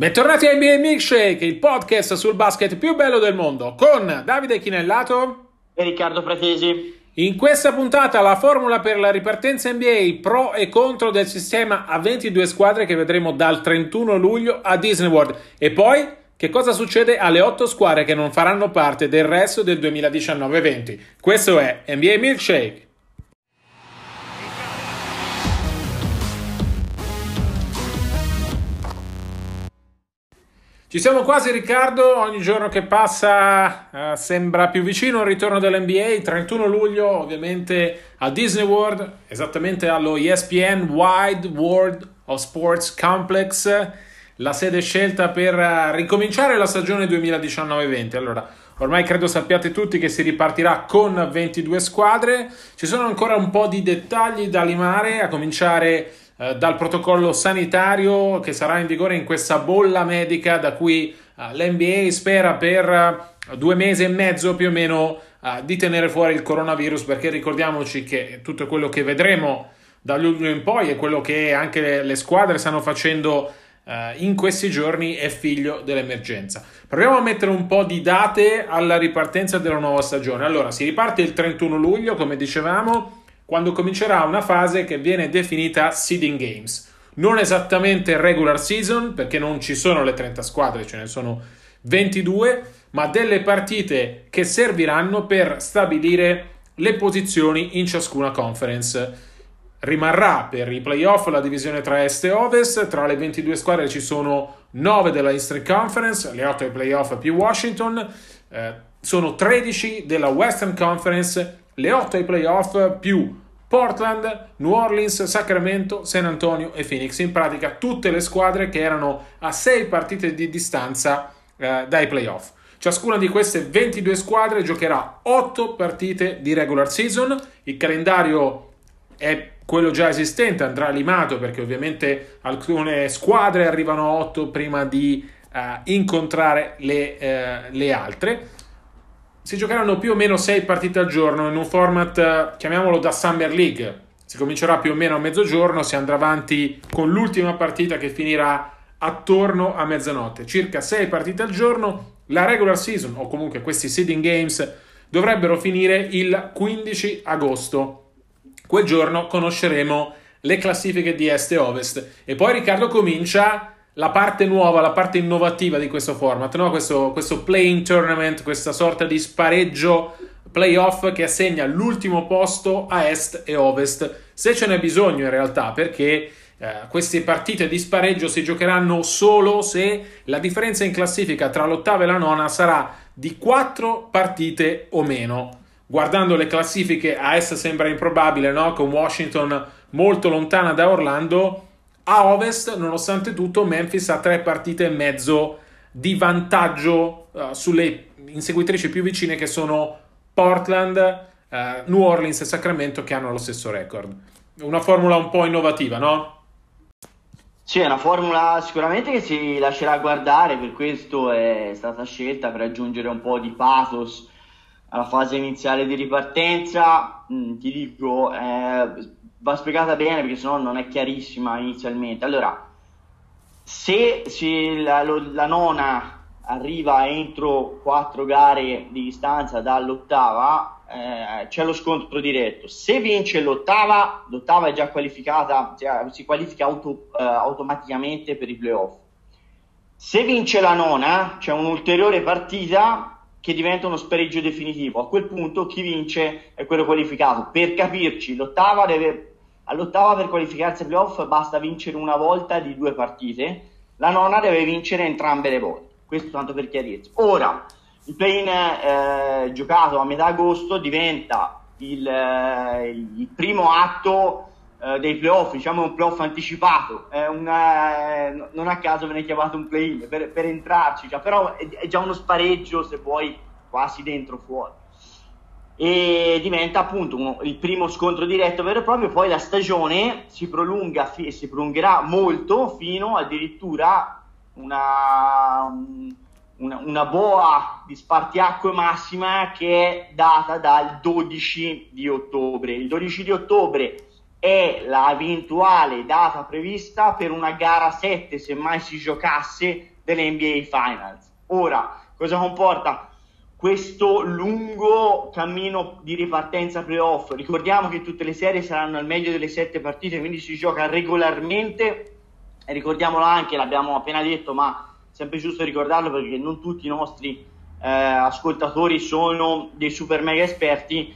Bentornati a NBA Milkshake, il podcast sul basket più bello del mondo, con Davide Chinellato e Riccardo Fratesi. In questa puntata la formula per la ripartenza NBA, pro e contro del sistema a 22 squadre che vedremo dal 31 luglio a Disney World. E poi che cosa succede alle 8 squadre che non faranno parte del resto del 2019-20. Questo è NBA Milkshake. Ci siamo quasi Riccardo, ogni giorno che passa eh, sembra più vicino il ritorno dell'NBA, 31 luglio ovviamente a Disney World, esattamente allo ESPN Wide World of Sports Complex, la sede scelta per uh, ricominciare la stagione 2019-20. Allora, ormai credo sappiate tutti che si ripartirà con 22 squadre, ci sono ancora un po' di dettagli da limare, a cominciare eh, dal protocollo sanitario che sarà in vigore in questa bolla medica da cui uh, l'NBA spera per uh, due mesi e mezzo più o meno di tenere fuori il coronavirus perché ricordiamoci che tutto quello che vedremo da luglio in poi e quello che anche le squadre stanno facendo in questi giorni è figlio dell'emergenza. Proviamo a mettere un po' di date alla ripartenza della nuova stagione. Allora, si riparte il 31 luglio, come dicevamo, quando comincerà una fase che viene definita seeding games. Non esattamente regular season, perché non ci sono le 30 squadre, ce ne sono 22, ma delle partite che serviranno per stabilire le posizioni in ciascuna conference. Rimarrà per i playoff la divisione tra est e ovest, tra le 22 squadre ci sono 9 della Eastern Conference, le 8 ai playoff più Washington, eh, sono 13 della Western Conference, le 8 ai playoff più Portland, New Orleans, Sacramento, San Antonio e Phoenix. In pratica tutte le squadre che erano a 6 partite di distanza eh, dai playoff. Ciascuna di queste 22 squadre giocherà 8 partite di regular season. Il calendario è quello già esistente, andrà limato perché ovviamente alcune squadre arrivano a 8 prima di uh, incontrare le, uh, le altre si giocheranno più o meno 6 partite al giorno in un format, eh, chiamiamolo da Summer League. Si comincerà più o meno a mezzogiorno, si andrà avanti con l'ultima partita che finirà attorno a mezzanotte. Circa 6 partite al giorno. La regular season, o comunque questi seeding games, dovrebbero finire il 15 agosto. Quel giorno conosceremo le classifiche di est e ovest. E poi Riccardo comincia la parte nuova, la parte innovativa di questo format, no? questo, questo play-in tournament, questa sorta di spareggio playoff che assegna l'ultimo posto a est e ovest, se ce n'è bisogno in realtà, perché eh, queste partite di spareggio si giocheranno solo se la differenza in classifica tra l'ottava e la nona sarà di 4 partite o meno. Guardando le classifiche a est sembra improbabile, no? con Washington molto lontana da Orlando, a ovest, nonostante tutto, Memphis ha tre partite e mezzo di vantaggio uh, sulle inseguitrici più vicine che sono Portland, uh, New Orleans e Sacramento che hanno lo stesso record. Una formula un po' innovativa, no? Sì, è una formula sicuramente che si lascerà guardare, per questo è stata scelta per aggiungere un po' di pathos alla fase iniziale di ripartenza. Mm, ti dico, eh, va spiegata bene perché sennò non è chiarissima inizialmente. Allora, se, se la, la, nona arriva entro quattro gare di distanza dall'ottava, eh, c'è lo scontro diretto. Se vince l'ottava, l'ottava è già qualificata, cioè, si qualifica auto, eh, automaticamente per i playoff. Se vince la nona, c'è un'ulteriore partita che diventa uno spareggio definitivo. A quel punto chi vince è quello qualificato. Per capirci, l'ottava deve All'ottava per qualificarsi ai playoff basta vincere una volta di due partite, la nona deve vincere entrambe le volte. Questo tanto per chiarirsi. Ora, il play-in eh, giocato a metà agosto diventa il, eh, il primo atto eh, dei playoff, diciamo un playoff anticipato, una, eh, non a caso viene chiamato un play-in per, per entrarci, cioè, però è, è, già uno spareggio se vuoi quasi dentro o fuori e diventa appunto uno, il primo scontro diretto vero e proprio, poi la stagione si prolunga e si prolungherà molto fino addirittura una, una, una, boa di spartiacque massima che è data dal 12 di ottobre. Il 12 di ottobre è l'eventuale data prevista per una gara 7 se mai si giocasse delle NBA Finals. Ora, cosa comporta questo lungo cammino di ripartenza playoff? Ricordiamo che tutte le serie saranno al meglio delle 7 partite, quindi si gioca regolarmente e ricordiamolo anche, l'abbiamo appena detto, ma sempre giusto ricordarlo perché non tutti i nostri eh, ascoltatori sono dei super mega esperti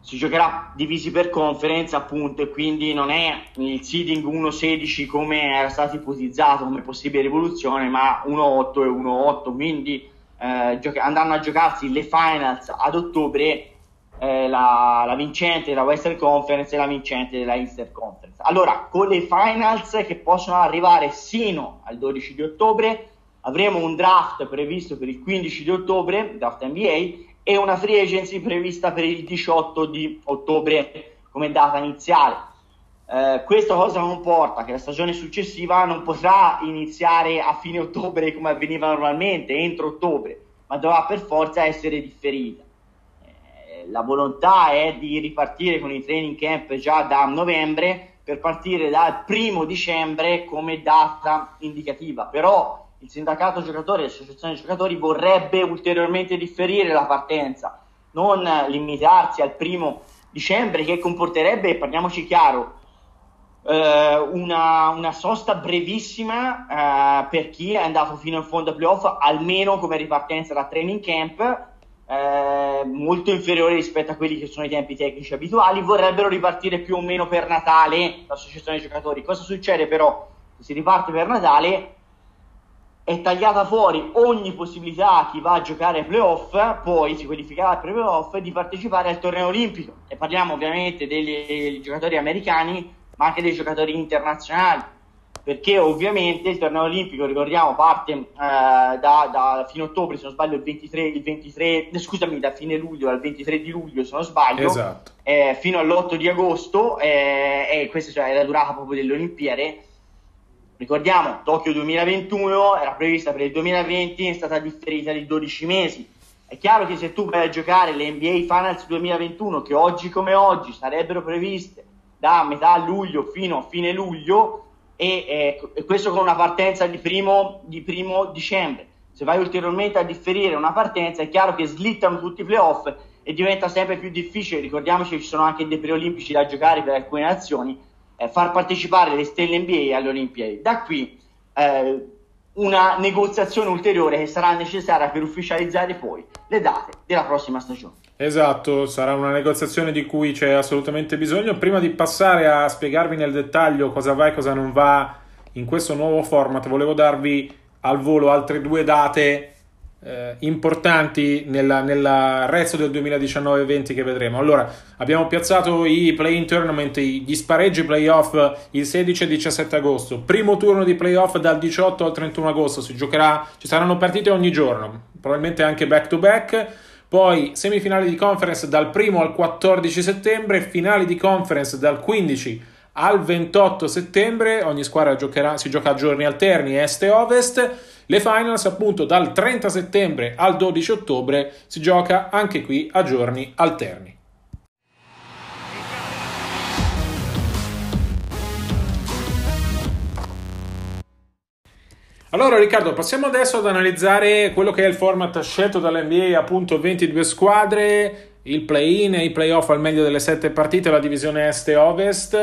si giocherà divisi per conference appunto e quindi non è il seeding 1-16 come era stato ipotizzato come possibile rivoluzione ma 1-8 e 1-8 quindi eh, gioca- andranno a giocarsi le finals ad ottobre eh, la, la, vincente della Western Conference e la vincente della Eastern Conference allora con le finals che possono arrivare sino al 12 di ottobre avremo un draft previsto per il 15 di ottobre draft NBA e una free agency prevista per il 18 di ottobre come data iniziale. Eh, questo cosa comporta? Che la stagione successiva non potrà iniziare a fine ottobre come avveniva normalmente, entro ottobre, ma dovrà per forza essere differita. Eh, la volontà è di ripartire con i training camp già da novembre per partire dal primo dicembre come data indicativa, però il sindacato giocatori e l'associazione giocatori vorrebbe ulteriormente differire la partenza, non limitarsi al primo dicembre che comporterebbe, parliamoci chiaro, eh, una, una, sosta brevissima eh, per chi è andato fino in fondo a playoff, almeno come ripartenza da training camp, eh, molto inferiore rispetto a quelli che sono i tempi tecnici abituali. Vorrebbero ripartire più o meno per Natale l'associazione giocatori. Cosa succede però? Se si riparte per Natale, è tagliata fuori ogni possibilità a chi va a giocare ai playoff, poi si qualificherà ai playoff, di partecipare al torneo olimpico. E parliamo ovviamente dei giocatori americani, ma anche dei giocatori internazionali, perché ovviamente il torneo olimpico, ricordiamo, parte eh, da, da, fine ottobre, se non sbaglio, il 23, il 23, scusami, da fine luglio al 23 di luglio, se non sbaglio, esatto. eh, fino all'8 di agosto, eh, e questa cioè, è la durata proprio delle Olimpiadi Ricordiamo, Tokyo 2021 era prevista per il 2020, è stata differita di 12 mesi. È chiaro che se tu vai a giocare le NBA Finals 2021, che oggi come oggi sarebbero previste da metà luglio fino a fine luglio, e, e, e questo con una partenza di primo, di primo dicembre. Se vai ulteriormente a differire una partenza, è chiaro che slittano tutti i playoff e diventa sempre più difficile. Ricordiamoci che ci sono anche dei preolimpici da giocare per alcune nazioni eh, far partecipare le stelle NBA alle Olimpiadi. Da qui eh, una negoziazione ulteriore che sarà necessaria per ufficializzare poi le date della prossima stagione. Esatto, sarà una negoziazione di cui c'è assolutamente bisogno. Prima di passare a spiegarvi nel dettaglio cosa va e cosa non va in questo nuovo format, volevo darvi al volo altre due date eh, importanti nella, nel resto del 2019-20 che vedremo. Allora, abbiamo piazzato i play-in tournament, gli spareggi playoff il 16 e 17 agosto. Primo turno di playoff dal 18 al 31 agosto. Si giocherà, ci saranno partite ogni giorno, probabilmente anche back to back. Poi semifinali di conference dal 1 al 14 settembre, finali di conference dal 15 al 28 settembre. Ogni squadra giocherà, si gioca a giorni alterni est e ovest. Le finals appunto dal 30 settembre al 12 ottobre si gioca anche qui a giorni alterni. Allora Riccardo, passiamo adesso ad analizzare quello che è il format scelto dall'NBA, appunto 22 squadre, il play-in e i play-off al meglio delle 7 partite, la divisione est e ovest.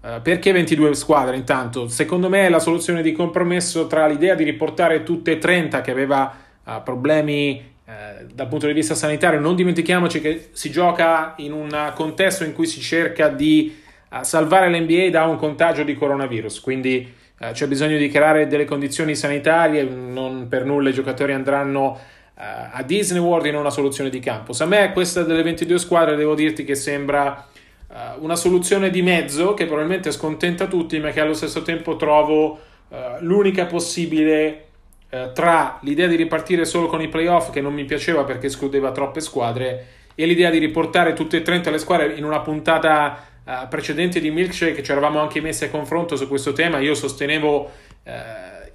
Uh, perché 22 squadre intanto? Secondo me è la soluzione di compromesso tra l'idea di riportare tutte e 30 che aveva uh, problemi uh, dal punto di vista sanitario. Non dimentichiamoci che si gioca in un contesto in cui si cerca di salvare l'NBA da un contagio di coronavirus, quindi c'è bisogno di creare delle condizioni sanitarie, non per nulla i giocatori andranno a Disney World in una soluzione di campus. A me questa delle 22 squadre devo dirti che sembra uh, una soluzione di mezzo che probabilmente scontenta tutti, ma che allo stesso tempo trovo uh, l'unica possibile uh, tra l'idea di ripartire solo con i playoff, che non mi piaceva perché escludeva troppe squadre, e l'idea di riportare tutte e 30 le squadre in una puntata precedente di Milkshake, ci eravamo anche messi a confronto su questo tema. Io sostenevo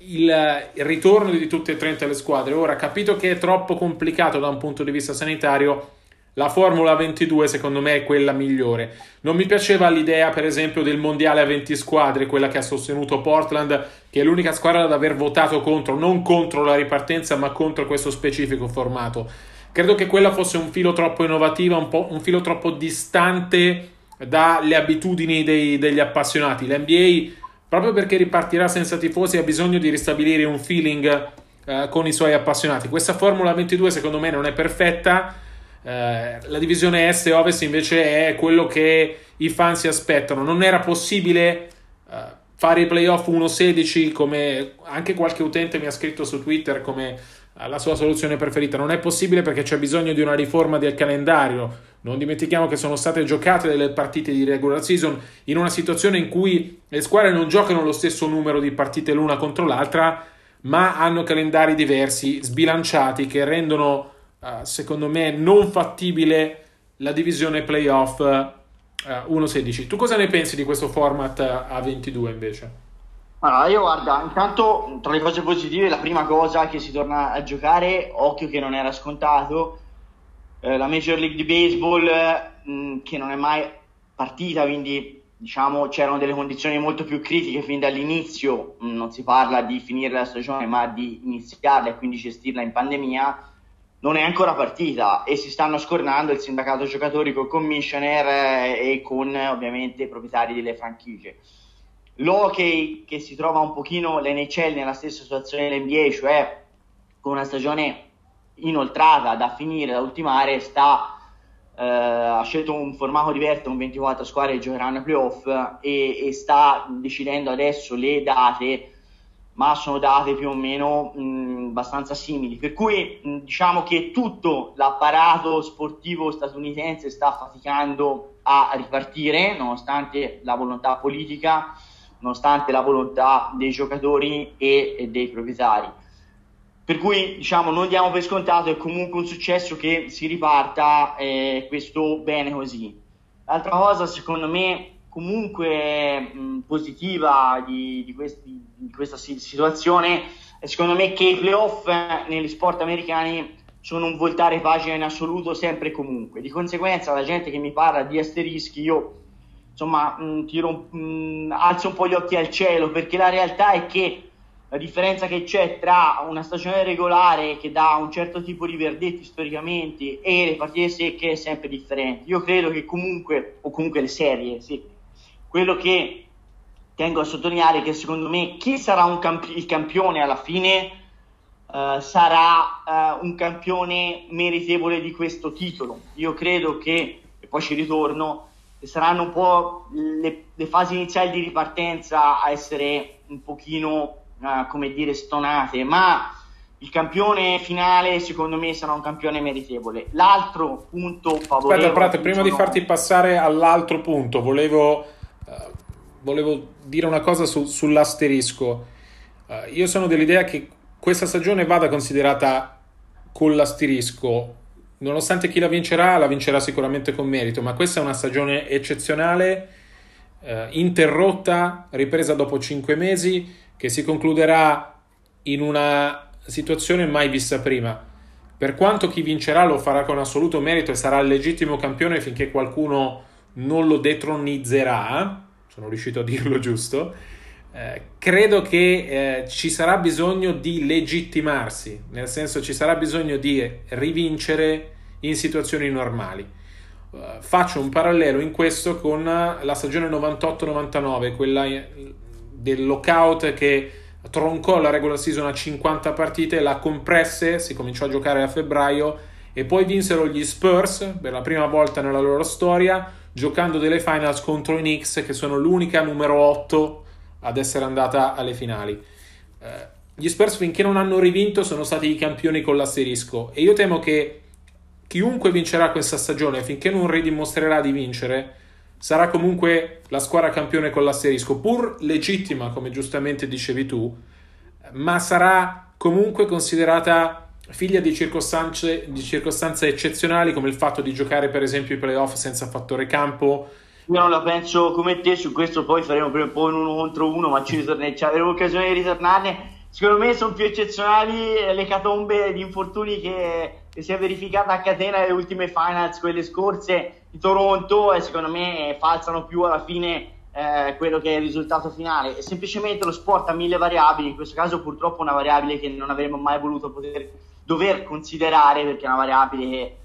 il, il, ritorno di tutte e 30 le squadre. Ora, capito che è troppo complicato da un punto di vista sanitario, la Formula 22 secondo me è quella migliore. Non mi piaceva l'idea, per esempio, del mondiale a 20 squadre, quella che ha sostenuto Portland, che è l'unica squadra ad aver votato contro, non contro la ripartenza, ma contro questo specifico formato. Credo che quella fosse un filo troppo innovativo, un, un filo troppo distante dalle abitudini dei, degli appassionati. L'NBA, proprio perché ripartirà senza tifosi, ha bisogno di ristabilire un feeling eh, con i suoi appassionati. Questa Formula 22 secondo me non è perfetta eh, la divisione est e ovest invece è quello che i fan si aspettano. Non era possibile uh, fare i playoff 1-16 come anche qualche utente mi ha scritto su Twitter come la sua soluzione preferita. Non è possibile perché c'è bisogno di una riforma del calendario. Non dimentichiamo che sono state giocate delle partite di regular season in una situazione in cui le squadre non giocano lo stesso numero di partite l'una contro l'altra, ma hanno calendari diversi, sbilanciati, che rendono uh, secondo me non fattibile la divisione playoff uh, eh, 1-16. Tu cosa ne pensi di questo format a 22 invece? Allora, io guarda, intanto tra le cose positive, la prima cosa che si torna a giocare, occhio che non era scontato, eh, la Major League di Baseball, mm, che non è mai partita, quindi diciamo c'erano delle condizioni molto più critiche fin dall'inizio, non si parla di finire la stagione, ma di iniziarla e quindi gestirla in pandemia non è ancora partita e si stanno scornando il sindacato giocatori con commissioner eh, e con ovviamente i proprietari delle franchigie. L'hockey che si trova un pochino l'NHL nella stessa situazione dell'NBA, cioè con una stagione inoltrata da finire, da ultimare, sta, eh, ha scelto un formato diverso con 24 squadre che giocheranno ai playoff e, e sta decidendo adesso le date ma sono date più o meno mh, abbastanza simili. Per cui mh, diciamo che tutto l'apparato sportivo statunitense sta faticando a ripartire, nonostante la volontà politica, nonostante la volontà dei giocatori e, e dei proprietari. Per cui diciamo non diamo per scontato, è comunque un successo che si riparta eh, questo bene così. L'altra cosa, secondo me, comunque mh, positiva di, di, questi, di, questa situazione è secondo me che i playoff negli sport americani sono un voltare pagina in assoluto sempre e comunque. Di conseguenza la gente che mi parla di asterischi io insomma mh, tiro, mh, alzo un po' gli occhi al cielo perché la realtà è che la differenza che c'è tra una stagione regolare che dà un certo tipo di verdetti storicamente e le partite secche è sempre differente. Io credo che comunque, o comunque le serie, sì, quello che tengo a sottolineare è che secondo me chi sarà campi- il campione alla fine uh, sarà uh, un campione meritevole di questo titolo. Io credo che, e poi ci ritorno, che saranno un po' le, le fasi iniziali di ripartenza a essere un pochino, uh, come dire, stonate, ma il campione finale secondo me sarà un campione meritevole. L'altro punto favorevole... Aspetta, Prato, prima di farti passare all'altro punto, volevo volevo dire una cosa su, sull'asterisco. Uh, io sono dell'idea che questa stagione vada considerata con l'asterisco. Nonostante chi la vincerà, la vincerà sicuramente con merito, ma questa è una stagione eccezionale, uh, interrotta, ripresa dopo cinque mesi, che si concluderà in una situazione mai vista prima. Per quanto chi vincerà lo farà con assoluto merito e sarà il legittimo campione finché qualcuno non lo detronizzerà, sono riuscito a dirlo giusto, eh, credo che eh, ci sarà bisogno di legittimarsi, nel senso ci sarà bisogno di rivincere in situazioni normali. Uh, faccio un parallelo in questo con la stagione 98-99, quella del lockout che troncò la regular season a 50 partite, la compresse, si cominciò a giocare a febbraio e poi vinsero gli Spurs per la prima volta nella loro storia giocando delle finals contro i Knicks che sono l'unica numero 8 ad essere andata alle finali. Eh, gli Spurs finché non hanno rivinto sono stati i campioni con l'asterisco e io temo che chiunque vincerà questa stagione finché non ridimostrerà di vincere sarà comunque la squadra campione con l'asterisco, pur legittima come giustamente dicevi tu, ma sarà comunque considerata figlia di circostanze, di circostanze eccezionali come il fatto di giocare per esempio i playoff senza fattore campo. Io non la penso come te, su questo poi faremo prima o poi un uno contro uno, ma ci, avremo occasione di ritornarne. secondo me sono più eccezionali le catombe di infortuni che, che si è verificata a catena nelle ultime finals, quelle scorse di Toronto, e secondo me falsano più alla fine eh, quello che è il risultato finale. È semplicemente lo sport ha mille variabili, in questo caso purtroppo una variabile che non avremmo mai voluto poter, dover considerare perché è una variabile che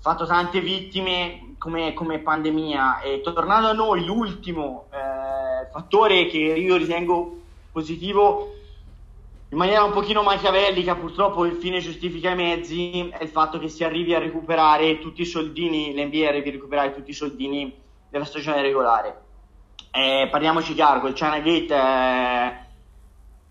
fatto tante vittime come, come pandemia. E tornando a noi, l'ultimo eh, fattore che io ritengo positivo in maniera un pochino machiavellica, purtroppo il fine giustifica i mezzi, è il fatto che si arrivi a recuperare tutti i soldini, l'NBA arrivi a recuperare tutti i soldini della stagione regolare. Eh, parliamoci chiaro, col China Gate eh,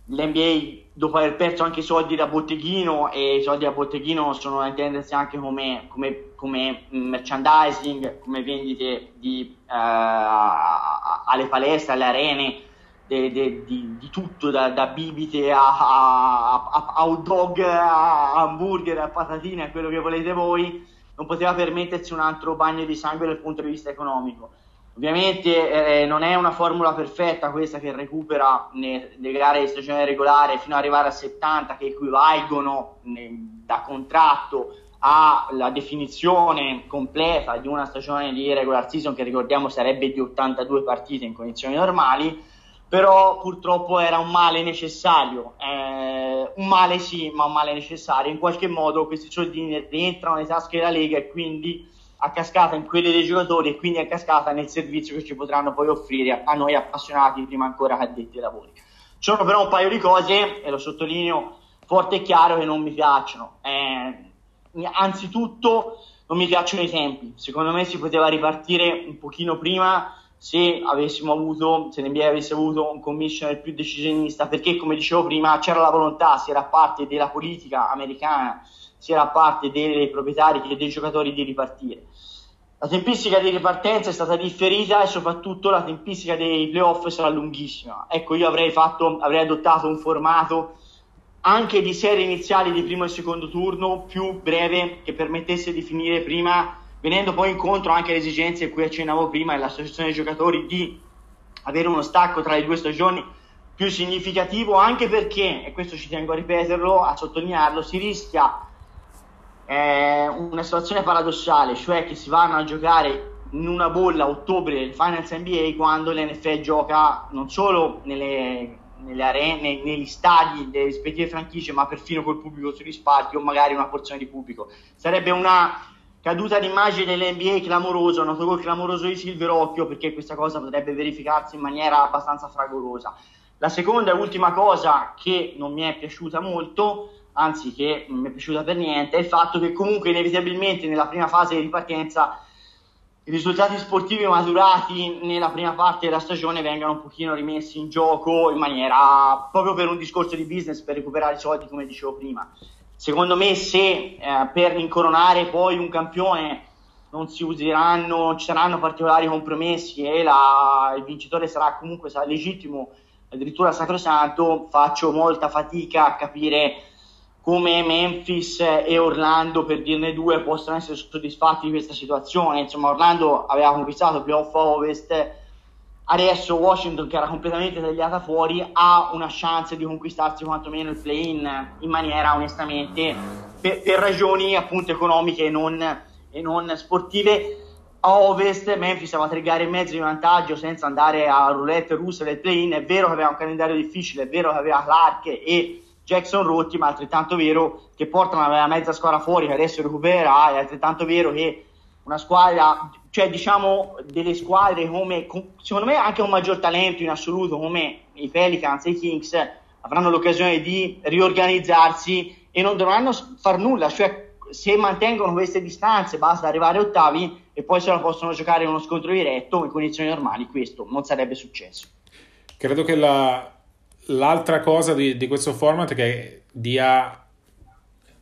l'NBA dopo aver perso anche i soldi da botteghino e i soldi da botteghino sono da intendersi anche come, come, come merchandising, come vendite di, eh, alle palestre, alle arene, de, de, di, di, tutto, da, da bibite a, a, a, a, hot dog, a hamburger, a patatine, a quello che volete voi, non poteva permettersi un altro bagno di sangue dal punto di vista economico. Ovviamente eh, non è una formula perfetta questa che recupera nelle gare di stagione regolare fino ad arrivare a 70 che equivalgono ne, da contratto alla definizione completa di una stagione di regular season che ricordiamo sarebbe di 82 partite in condizioni normali però purtroppo era un male necessario, eh, un male sì, ma un male necessario. In qualche modo questi soldini rientrano nelle tasche della Lega e quindi a cascata in quelle dei giocatori e quindi a cascata nel servizio che ci potranno poi offrire a noi appassionati prima ancora addetti ai lavori. Ci sono però un paio di cose, e lo sottolineo forte e chiaro, che non mi piacciono. Eh, anzitutto non mi piacciono i tempi, secondo me si poteva ripartire un pochino prima se avessimo avuto, se l'NBA avesse avuto un commissioner più decisionista, perché come dicevo prima c'era la volontà sia da parte della politica americana, sia da parte dei proprietari che dei giocatori di ripartire. La tempistica di ripartenza è stata differita e soprattutto la tempistica dei playoff sarà lunghissima. Ecco, io avrei, fatto, avrei adottato un formato anche di serie iniziali di primo e secondo turno più breve che permettesse di finire prima venendo poi incontro anche alle esigenze a cui accennavo prima dell'associazione dei giocatori di avere uno stacco tra le due stagioni più significativo anche perché, e questo ci tengo a ripeterlo, a sottolinearlo, si rischia eh, una situazione paradossale, cioè che si vanno a giocare in una bolla a ottobre del Finals NBA quando l'NFL gioca non solo nelle, nelle arene, negli stadi delle rispettive franchigie, ma perfino col pubblico sugli spalti o magari una porzione di pubblico. Sarebbe una caduta d'immagine dell'NBA clamoroso, un autogol clamoroso di Silver Occhio perché questa cosa potrebbe verificarsi in maniera abbastanza fragorosa. La seconda e ultima cosa che non mi è piaciuta molto, anzi che non mi è piaciuta per niente, è il fatto che comunque inevitabilmente nella prima fase di ripartenza i risultati sportivi maturati nella prima parte della stagione vengano un pochino rimessi in gioco in maniera proprio per un discorso di business per recuperare i soldi come dicevo prima Secondo me se eh, per incoronare poi un campione non si useranno, ci saranno particolari compromessi e la, il vincitore sarà comunque sarà legittimo, addirittura sacrosanto, faccio molta fatica a capire come Memphis e Orlando, per dirne due, possano essere soddisfatti di questa situazione. Insomma, Orlando aveva conquistato il playoff ovest adesso Washington che era completamente tagliata fuori ha una chance di conquistarsi quantomeno il play-in in maniera onestamente per, per ragioni appunto economiche e non, e non, sportive. A ovest Memphis aveva tre gare e mezzo di vantaggio senza andare a roulette russa del play-in. È vero che aveva un calendario difficile è vero che aveva Clark e Jackson rotti ma è altrettanto vero che Portland aveva mezza squadra fuori che adesso recupererà è altrettanto vero che una squadra, cioè diciamo delle squadre come, secondo me anche un maggior talento in assoluto come i Pelicans e i Kings avranno l'occasione di riorganizzarsi e non dovranno far nulla, cioè se mantengono queste distanze basta arrivare ottavi e poi se la possono giocare in uno scontro diretto in condizioni normali, questo non sarebbe successo. Credo che la, l'altra cosa di, di questo format che dia,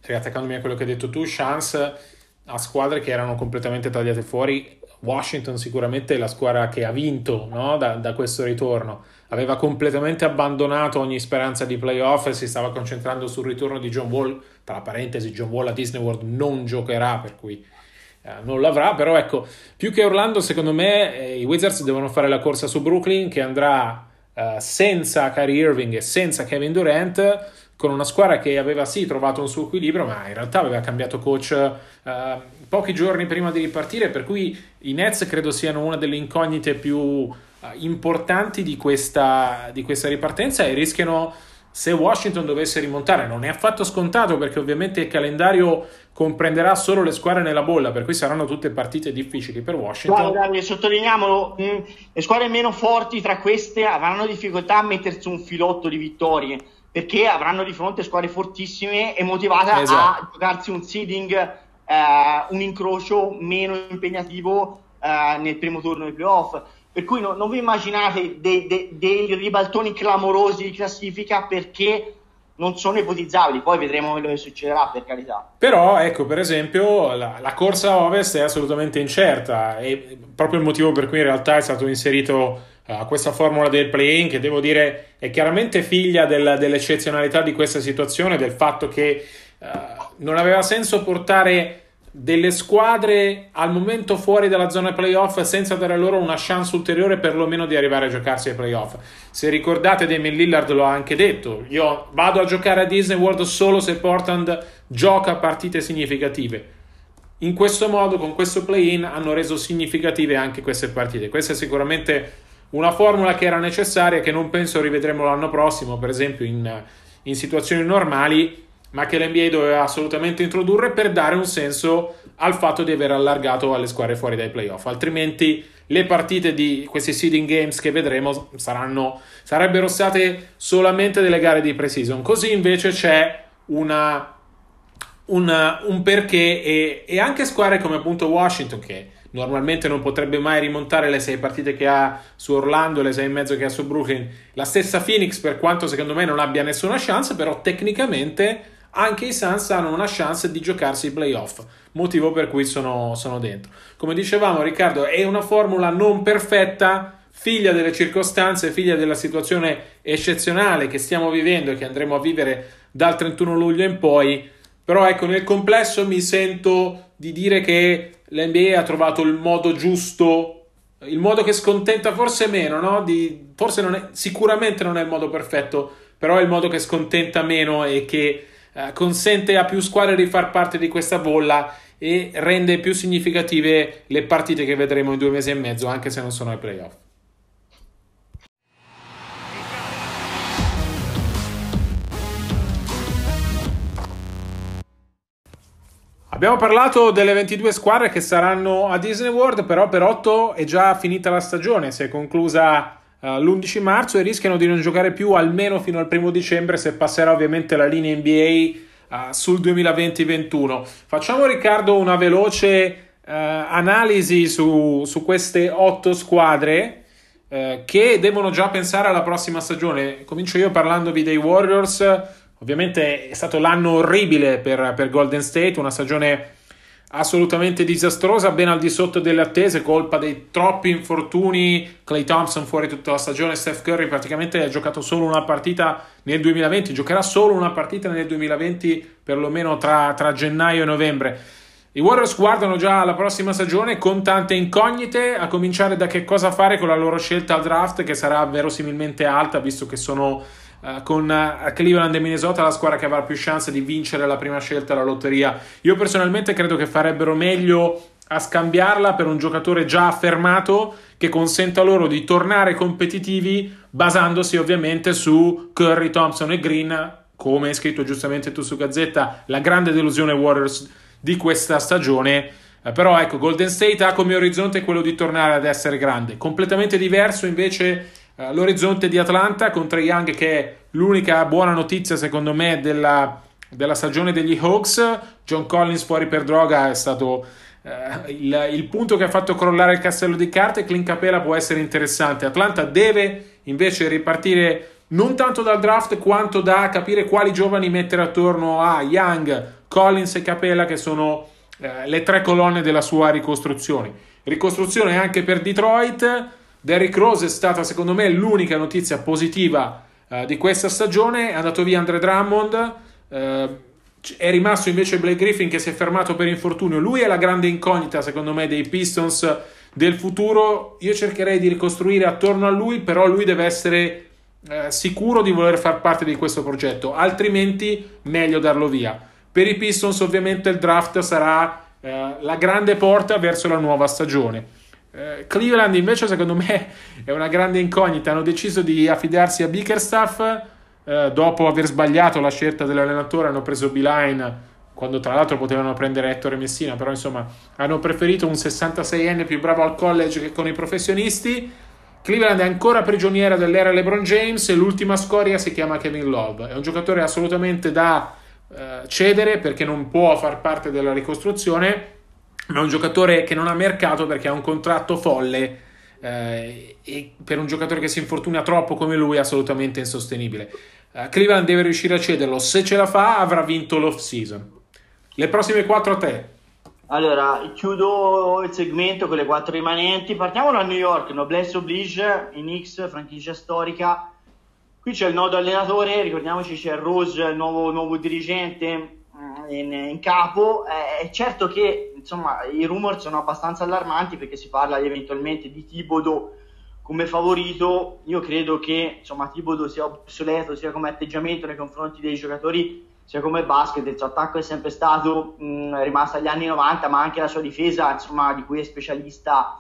riattaccandomi a quello che hai detto tu, chance a squadre che erano completamente tagliate fuori. Washington sicuramente è la squadra che ha vinto no? da, da, questo ritorno. Aveva completamente abbandonato ogni speranza di playoff e si stava concentrando sul ritorno di John Wall. Tra parentesi, John Wall a Disney World non giocherà, per cui eh, non l'avrà. Però ecco, più che Orlando, secondo me, eh, i Wizards devono fare la corsa su Brooklyn che andrà uh, senza Kyrie Irving e senza Kevin Durant, con una squadra che aveva sì trovato un suo equilibrio, ma in realtà aveva cambiato coach uh, pochi giorni prima di ripartire, per cui i Nets credo siano una delle incognite più uh, importanti di questa, di questa ripartenza e rischiano se Washington dovesse rimontare, non è affatto scontato perché ovviamente il calendario comprenderà solo le squadre nella bolla, per cui saranno tutte partite difficili per Washington. Guarda, sottolineiamolo, mm, le squadre meno forti tra queste avranno difficoltà a mettersi un filotto di vittorie perché avranno di fronte squadre fortissime e motivate esatto. a giocarsi un seeding, eh, un incrocio meno impegnativo eh, nel primo turno dei playoff. Per cui no, non vi immaginate dei, dei, dei ribaltoni clamorosi di classifica perché non sono ipotizzabili, poi vedremo quello che succederà per carità. Però ecco, per esempio, la, la corsa ovest è assolutamente incerta e proprio il motivo per cui in realtà è stato inserito uh, questa formula del play-in che devo dire è chiaramente figlia del, dell'eccezionalità di questa situazione, del fatto che uh, non aveva senso portare delle squadre al momento fuori dalla zona playoff senza dare loro una chance ulteriore perlomeno di arrivare a giocarsi ai playoff. Se ricordate, Damien Lillard lo ha anche detto: Io vado a giocare a Disney World solo se Portland gioca partite significative. In questo modo, con questo play-in, hanno reso significative anche queste partite. Questa è sicuramente una formula che era necessaria, che non penso rivedremo l'anno prossimo, per esempio in, in situazioni normali ma che l'NBA doveva assolutamente introdurre per dare un senso al fatto di aver allargato alle squadre fuori dai playoff. Altrimenti le partite di questi seeding games che vedremo saranno, sarebbero state solamente delle gare di pre-season. Così invece c'è una, una, un perché e, e anche squadre come appunto Washington che normalmente non potrebbe mai rimontare le sei partite che ha su Orlando, le sei e mezzo che ha su Brooklyn. La stessa Phoenix, per quanto secondo me non abbia nessuna chance, però tecnicamente anche i Suns hanno una chance di giocarsi i playoff, motivo per cui sono, sono dentro. Come dicevamo, Riccardo, è una formula non perfetta, figlia delle circostanze, figlia della situazione eccezionale che stiamo vivendo e che andremo a vivere dal 31 luglio in poi. Però ecco, nel complesso mi sento di dire che l'NBA ha trovato il modo giusto, il modo che scontenta forse meno, no? Di, forse non è, sicuramente non è il modo perfetto, però è il modo che scontenta meno e che eh, consente a più squadre di far parte di questa bolla e rende più significative le partite che vedremo in due mesi e mezzo, anche se non sono ai playoff. Abbiamo parlato delle 22 squadre che saranno a Disney World, però per 8 è già finita la stagione, si è conclusa uh, l'11 marzo e rischiano di non giocare più almeno fino al primo dicembre se passerà ovviamente la linea NBA uh, eh, sul 2020-21. Facciamo Riccardo una veloce uh, analisi su, su, queste otto squadre che devono già pensare alla prossima stagione. Comincio io parlandovi dei Warriors. Ovviamente è stato l'anno orribile per, per Golden State, una stagione assolutamente disastrosa, ben al di sotto delle attese, colpa dei troppi infortuni. Clay Thompson fuori tutta la stagione, Steph Curry praticamente ha giocato solo una partita nel 2020, giocherà solo una partita nel 2020 perlomeno tra, tra gennaio e novembre. I Warriors guardano già alla prossima stagione con tante incognite, a cominciare da che cosa fare con la loro scelta al draft, che sarà verosimilmente alta, visto che sono uh, con uh, Cleveland e Minnesota la squadra che avrà più chance di vincere la prima scelta alla lotteria. Io personalmente credo che farebbero meglio a scambiarla per un giocatore già affermato che consenta loro di tornare competitivi basandosi ovviamente su Curry, Thompson e Green, come hai scritto giustamente tu su Gazzetta, la grande delusione Warriors di questa stagione. Eh, però ecco, Golden State ha come orizzonte quello di tornare ad essere grande. Completamente diverso invece eh, l'orizzonte di Atlanta con Trae Young che è l'unica buona notizia secondo me della, della stagione degli Hawks. John Collins fuori per droga è stato eh, il, il, punto che ha fatto crollare il castello di carte. Clint Capela può essere interessante. Atlanta deve invece ripartire non tanto dal draft quanto da capire quali giovani mettere attorno a Young, Collins e Capella che sono eh, le tre colonne della sua ricostruzione. Ricostruzione anche per Detroit. Derrick Rose è stata secondo me l'unica notizia positiva eh, di questa stagione. È andato via Andre Drummond. Eh, è rimasto invece Blake Griffin che si è fermato per infortunio. Lui è la grande incognita secondo me dei Pistons del futuro. Io cercherei di ricostruire attorno a lui, però lui deve essere eh, sicuro di voler far parte di questo progetto, altrimenti meglio darlo via. Per i Pistons ovviamente il draft sarà eh, la grande porta verso la nuova stagione. Eh, Cleveland invece secondo me è una grande incognita, hanno deciso di affidarsi a Bickerstaff eh, dopo aver sbagliato la scelta dell'allenatore, hanno preso Beeline quando tra l'altro potevano prendere Ettore Messina, però insomma hanno preferito un 66enne più bravo al college che con i professionisti. Cleveland è ancora prigioniera dell'era LeBron James e l'ultima scoria si chiama Kevin Love. È un giocatore assolutamente da eh, cedere perché non può far parte della ricostruzione, ma è un giocatore che non ha mercato perché ha un contratto folle eh, e per un giocatore che si infortuna troppo come lui è assolutamente insostenibile. Uh, Cleveland deve riuscire a cederlo, se ce la fa avrà vinto l'off season. Le prossime quattro a te. Allora, chiudo il segmento con le quattro rimanenti. Partiamo da New York, Noblesse Oblige, in X, franchigia storica. Qui c'è il nodo allenatore, ricordiamoci c'è Rose, il nuovo, nuovo dirigente eh, in, in capo. Eh, è certo che insomma, i rumor sono abbastanza allarmanti perché si parla eventualmente di Tibodo come favorito. Io credo che insomma, Tibodo sia obsoleto sia come atteggiamento nei confronti dei giocatori sia come basket, il suo attacco è sempre stato mh, rimasto agli anni 90, ma anche la sua difesa, insomma, di cui è specialista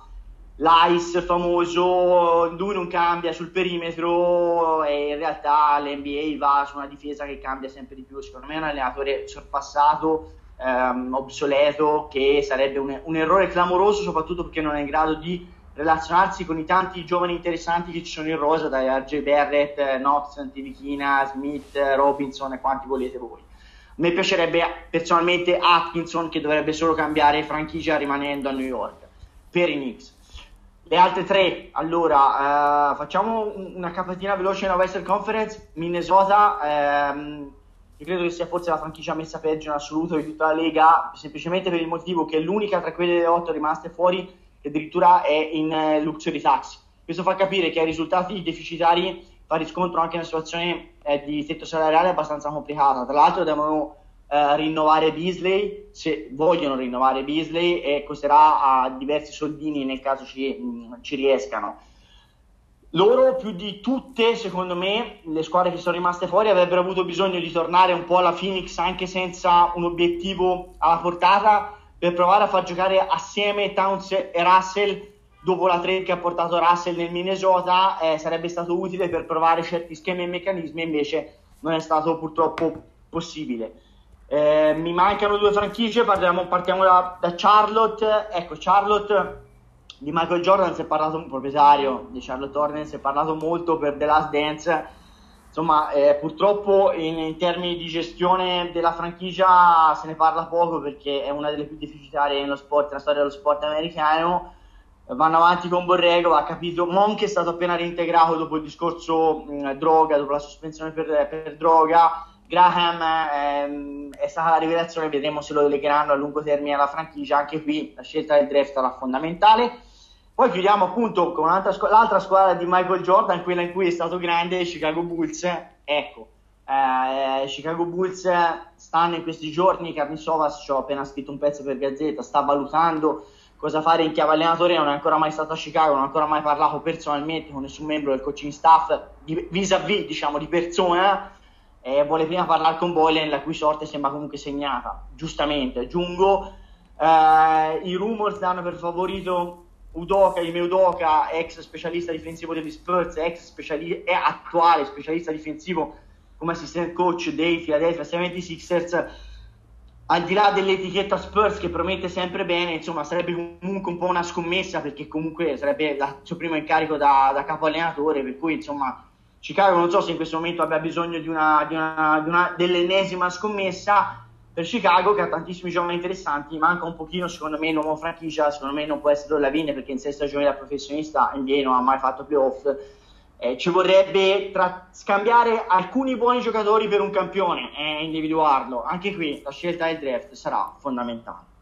l'Ice famoso, lui non cambia sul perimetro e in realtà l'NBA va su una difesa che cambia sempre di più. Secondo me è un allenatore sorpassato, ehm, obsoleto, che sarebbe un, un errore clamoroso, soprattutto perché non è in grado di relazionarsi con i tanti giovani interessanti che ci sono in rosa, da RJ Barrett, Knox, Antivichina, Smith, Robinson e quanti volete voi. A me piacerebbe personalmente Atkinson che dovrebbe solo cambiare franchigia rimanendo a New York per i Knicks. Le altre tre, allora, eh, facciamo una capatina veloce nella Western Conference. Minnesota, ehm, io credo che sia forse la franchigia messa peggio in assoluto di tutta la Lega, semplicemente per il motivo che è l'unica tra quelle otto rimaste fuori addirittura è in eh, luxury tax. Questo fa capire che ai risultati deficitari fa riscontro anche una situazione eh, di tetto salariale abbastanza complicata. Tra l'altro devono eh, rinnovare Beasley, se vogliono rinnovare Beasley, e costerà a diversi soldini nel caso ci, mh, ci riescano. Loro più di tutte, secondo me, le squadre che sono rimaste fuori avrebbero avuto bisogno di tornare un po' alla Phoenix anche senza un obiettivo alla portata per provare a far giocare assieme Towns e Russell dopo la trade che ha portato Russell nel Minnesota eh, sarebbe stato utile per provare certi schemi e meccanismi invece non è stato purtroppo possibile. Eh, mi mancano due franchigie partiamo da, da, Charlotte. Ecco Charlotte di Michael Jordan si è parlato un proprietario di Charlotte Hornets si è parlato molto per The Last Dance insomma, eh, purtroppo in, in, termini di gestione della franchigia se ne parla poco perché è una delle più deficitarie nello sport, nella storia dello sport americano. Vanno avanti con Borrego, ha capito. Monk è stato appena reintegrato dopo il discorso mh, droga, dopo la sospensione per, per droga. Graham ehm, è stata la rivelazione, vedremo se lo legheranno a lungo termine alla franchigia. Anche qui la scelta del draft sarà fondamentale. Poi chiudiamo appunto con l'altra squadra di Michael Jordan, quella in cui è stato grande, Chicago Bulls. Ecco, eh, Chicago Bulls stanno in questi giorni, Carni Sovas, ci ho appena scritto un pezzo per Gazzetta, sta valutando cosa fare in chiave allenatore, non è ancora mai stato a Chicago, non ha ancora mai parlato personalmente con nessun membro del coaching staff, di, vis-à-vis diciamo di persona, e vuole prima parlare con Boylan, la cui sorte sembra comunque segnata, giustamente, aggiungo, eh, i rumors danno per favorito Udoka, Ime Udoka, ex specialista difensivo degli Spurs, ex speciali- è attuale specialista difensivo come assistant coach dei Philadelphia 76ers, al di là dell'etichetta Spurs che promette sempre bene, insomma sarebbe comunque un po' una scommessa perché comunque sarebbe il suo primo incarico da, da capo allenatore, per cui insomma Chicago non so se in questo momento abbia bisogno di una, di una, di una dell'ennesima scommessa, per Chicago che ha tantissimi giovani interessanti, manca un pochino secondo me il nuovo franchigia, secondo me non può essere la Lavigne perché in sei stagioni da professionista NBA non ha mai fatto playoff, eh, ci vorrebbe tra- scambiare alcuni buoni giocatori per un campione e eh, individuarlo, anche qui la scelta del draft sarà fondamentale.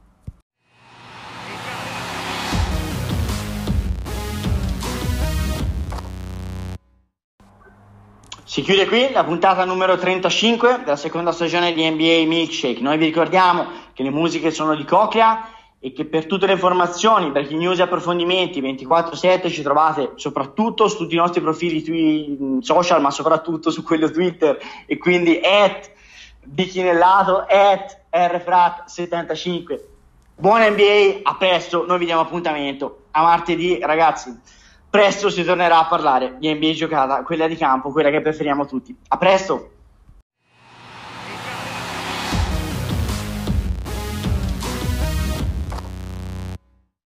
Si chiude qui la puntata numero 35 della seconda stagione di NBA Milkshake. Noi vi ricordiamo che le musiche sono di Coclea e che per tutte le informazioni, breaking news e approfondimenti 24-7 ci trovate soprattutto su tutti i nostri profili twi- social, ma soprattutto su quello Twitter e quindi at bichinellato, at rfrat75. Buona NBA, a presto, noi vi diamo appuntamento a martedì, ragazzi. Presto si tornerà a parlare di NBA giocata, quella di campo, quella che preferiamo tutti. A presto!